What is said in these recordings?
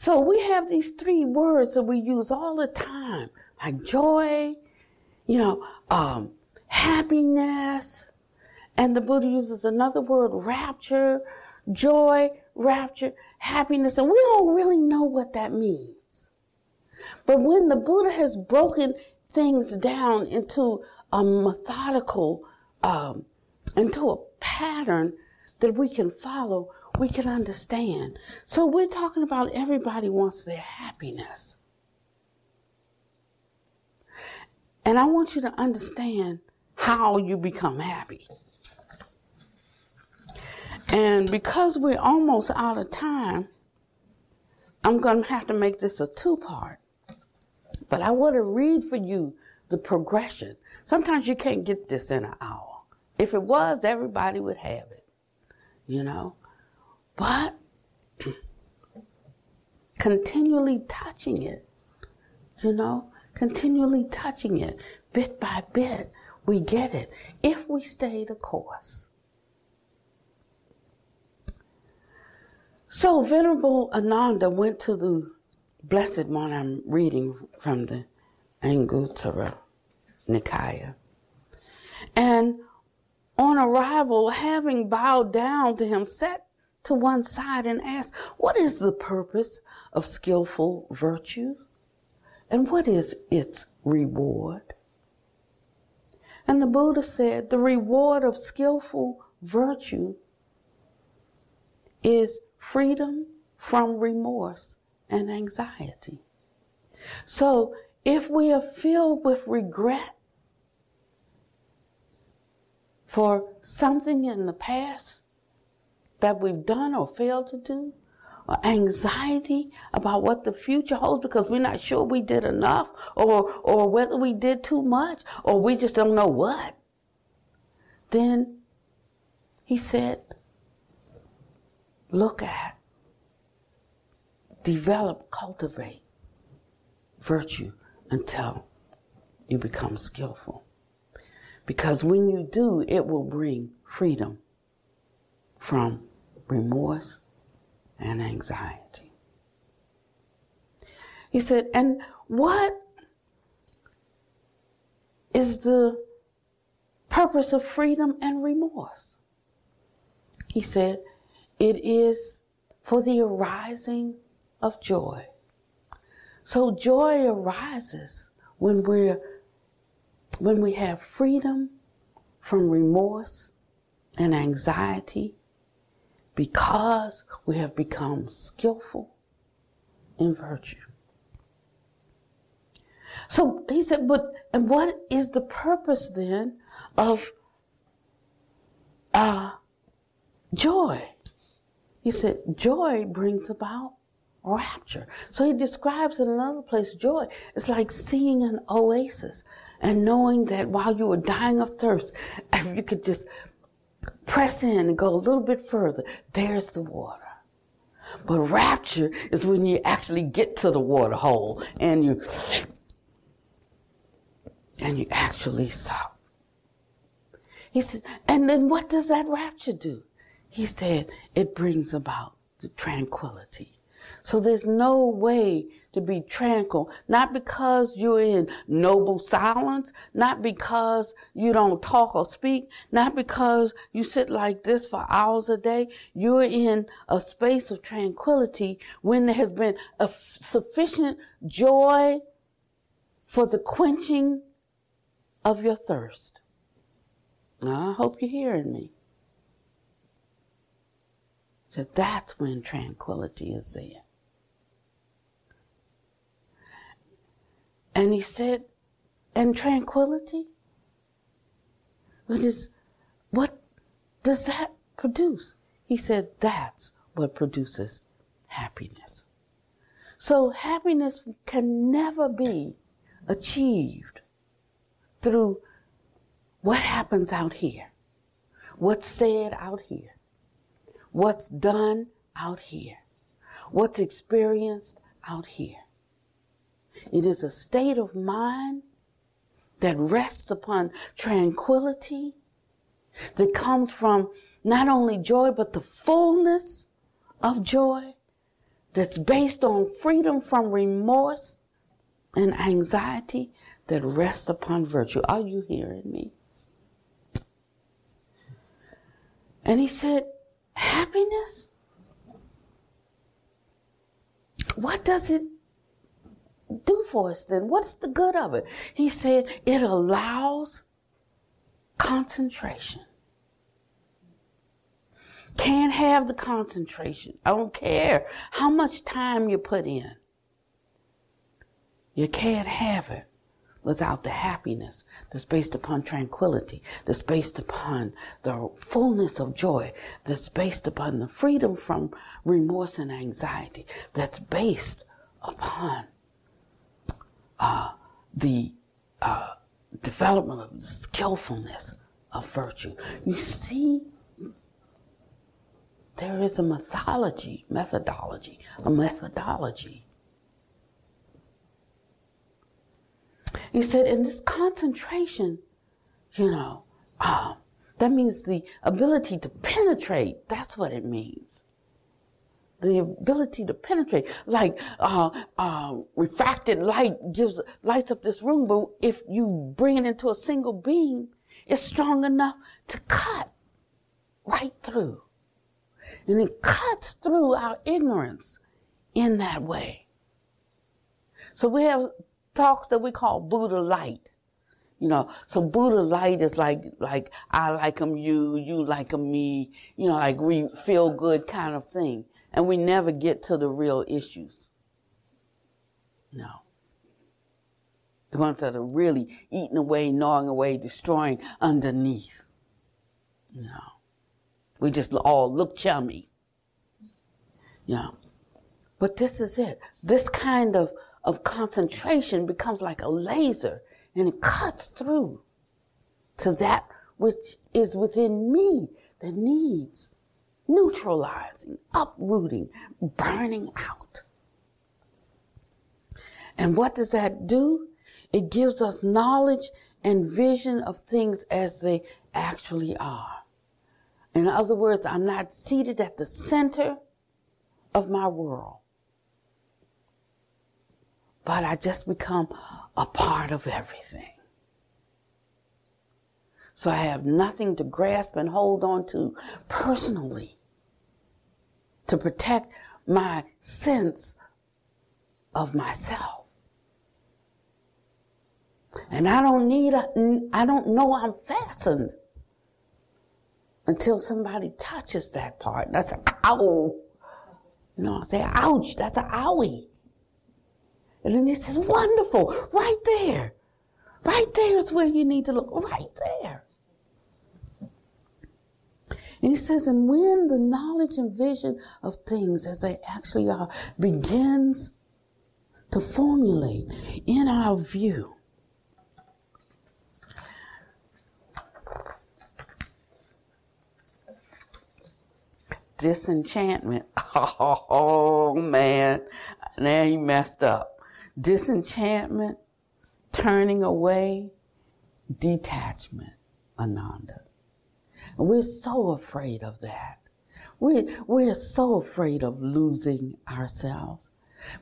So we have these three words that we use all the time, like joy, you know, um, happiness, and the Buddha uses another word, rapture, joy, rapture, happiness, and we don't really know what that means. But when the Buddha has broken things down into a methodical, um, into a pattern that we can follow, we can understand. So we're talking about everybody wants their happiness. And I want you to understand how you become happy. And because we're almost out of time, I'm going to have to make this a two part. But I want to read for you the progression. Sometimes you can't get this in an hour. If it was, everybody would have it, you know. But continually touching it, you know, continually touching it, bit by bit, we get it if we stay the course. So Venerable Ananda went to the blessed one I'm reading from the Anguttara Nikaya. And on arrival, having bowed down to him, sat to one side and ask, What is the purpose of skillful virtue? And what is its reward? And the Buddha said, The reward of skillful virtue is freedom from remorse and anxiety. So if we are filled with regret for something in the past that we've done or failed to do, or anxiety about what the future holds because we're not sure we did enough or, or whether we did too much or we just don't know what, then he said, look at, develop, cultivate virtue until you become skillful. Because when you do, it will bring freedom from remorse and anxiety. He said, and what is the purpose of freedom and remorse? He said, it is for the arising of joy. So joy arises when we're when we have freedom from remorse and anxiety because we have become skillful in virtue. So he said, but and what is the purpose then of uh, joy? He said, joy brings about rapture. So he describes in another place joy. It's like seeing an oasis and knowing that while you were dying of thirst, if you could just press in and go a little bit further, there's the water. But rapture is when you actually get to the water hole and you and you actually stop. He said, and then what does that rapture do? He said, it brings about the tranquility. So there's no way to be tranquil, not because you're in noble silence, not because you don't talk or speak, not because you sit like this for hours a day. You're in a space of tranquility when there has been a f- sufficient joy for the quenching of your thirst. Now, I hope you're hearing me. So that's when tranquility is there. And he said, and tranquility? What is, what does that produce? He said, that's what produces happiness. So happiness can never be achieved through what happens out here, what's said out here, what's done out here, what's experienced out here. It is a state of mind that rests upon tranquility, that comes from not only joy, but the fullness of joy that's based on freedom from remorse and anxiety that rests upon virtue. Are you hearing me? And he said, Happiness? What does it do for us then? What's the good of it? He said, It allows concentration. Can't have the concentration. I don't care how much time you put in. You can't have it without the happiness that's based upon tranquility, that's based upon the fullness of joy, that's based upon the freedom from remorse and anxiety, that's based upon uh, the uh, development of skillfulness of virtue. You see, there is a methodology, methodology, a methodology. He said, in this concentration, you know, uh, that means the ability to penetrate. That's what it means. The ability to penetrate, like uh, uh, refracted light gives lights up this room, but if you bring it into a single beam, it's strong enough to cut right through. And it cuts through our ignorance in that way. So we have talks that we call Buddha light. You know, so Buddha light is like, like, I like him you, you like him me, you know, like we feel good kind of thing. And we never get to the real issues. No. The ones that are really eating away, gnawing away, destroying underneath. No. We just all look chummy. Yeah. But this is it. This kind of, of concentration becomes like a laser and it cuts through to that which is within me that needs neutralizing, uprooting, burning out. And what does that do? It gives us knowledge and vision of things as they actually are. In other words, I'm not seated at the center of my world, but I just become a part of everything. So I have nothing to grasp and hold on to personally to protect my sense of myself. And I don't need, I don't know I'm fastened until somebody touches that part. That's an ow. You know, I say, ouch, that's an owie. And then this is wonderful, right there. Right there is where you need to look, right there. And he says, and when the knowledge and vision of things as they actually are begins to formulate in our view, disenchantment. Oh man, now he messed up. Disenchantment, turning away, detachment, Ananda. And we're so afraid of that. We're, we're so afraid of losing ourselves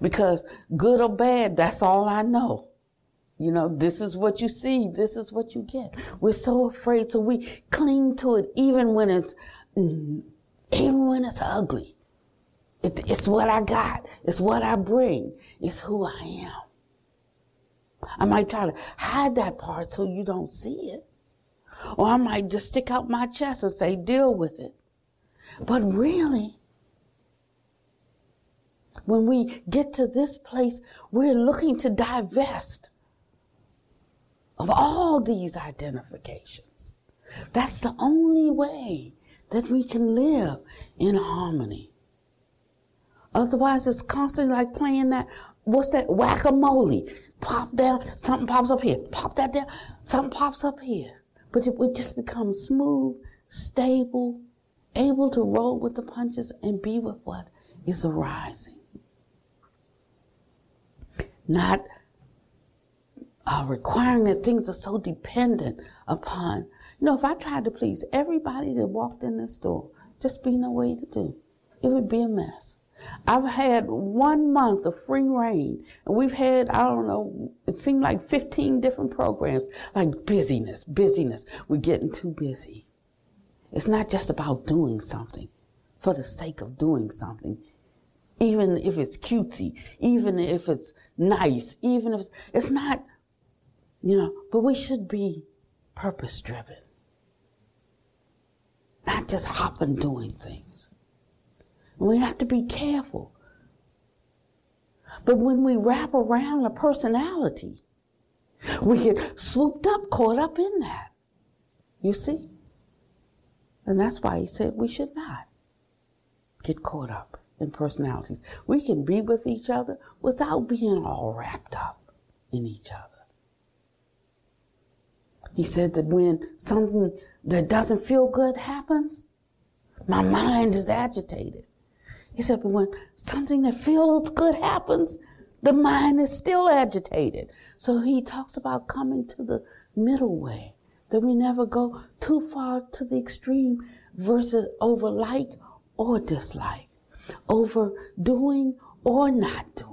because good or bad, that's all I know. You know, this is what you see. This is what you get. We're so afraid. So we cling to it even when it's mm, even when it's ugly. It, it's what I got. It's what I bring. It's who I am. I might try to hide that part so you don't see it. Or I might just stick out my chest and say, deal with it. But really, when we get to this place, we're looking to divest of all these identifications. That's the only way that we can live in harmony. Otherwise, it's constantly like playing that, what's that, whack-a-mole. Pop down, something pops up here. Pop that down, something pops up here. But it would just become smooth, stable, able to roll with the punches and be with what is arising. Not uh, requiring that things are so dependent upon you know, if I tried to please everybody that walked in this door, just be no way to do. It would be a mess. I've had one month of free reign, and we've had, I don't know, it seemed like 15 different programs, like busyness, busyness. We're getting too busy. It's not just about doing something for the sake of doing something, even if it's cutesy, even if it's nice, even if it's, it's not, you know, but we should be purpose driven, not just hopping doing things. We have to be careful. But when we wrap around a personality, we get swooped up, caught up in that. You see? And that's why he said we should not get caught up in personalities. We can be with each other without being all wrapped up in each other. He said that when something that doesn't feel good happens, my mind is agitated. He said, but when something that feels good happens, the mind is still agitated. So he talks about coming to the middle way, that we never go too far to the extreme versus over like or dislike, over doing or not doing.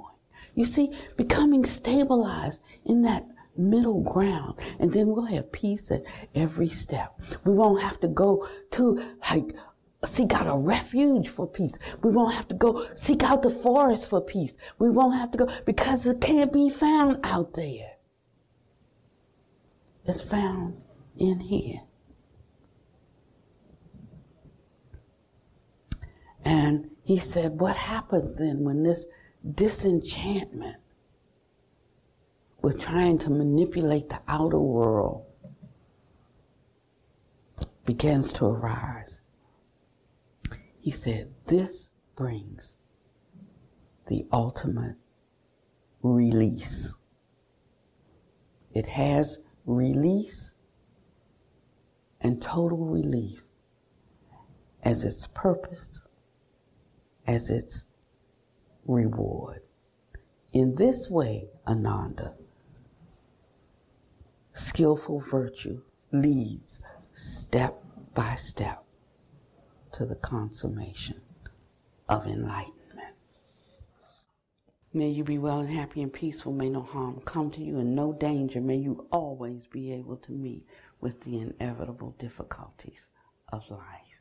You see, becoming stabilized in that middle ground. And then we'll have peace at every step. We won't have to go to like seek out a refuge for peace. We won't have to go seek out the forest for peace. We won't have to go because it can't be found out there. It's found in here. And he said, What happens then when this disenchantment with trying to manipulate the outer world begins to arise? He said, This brings the ultimate release. It has release and total relief as its purpose, as its reward. In this way, Ananda, skillful virtue leads step by step to the consummation of enlightenment. May you be well and happy and peaceful. May no harm come to you and no danger. May you always be able to meet with the inevitable difficulties of life.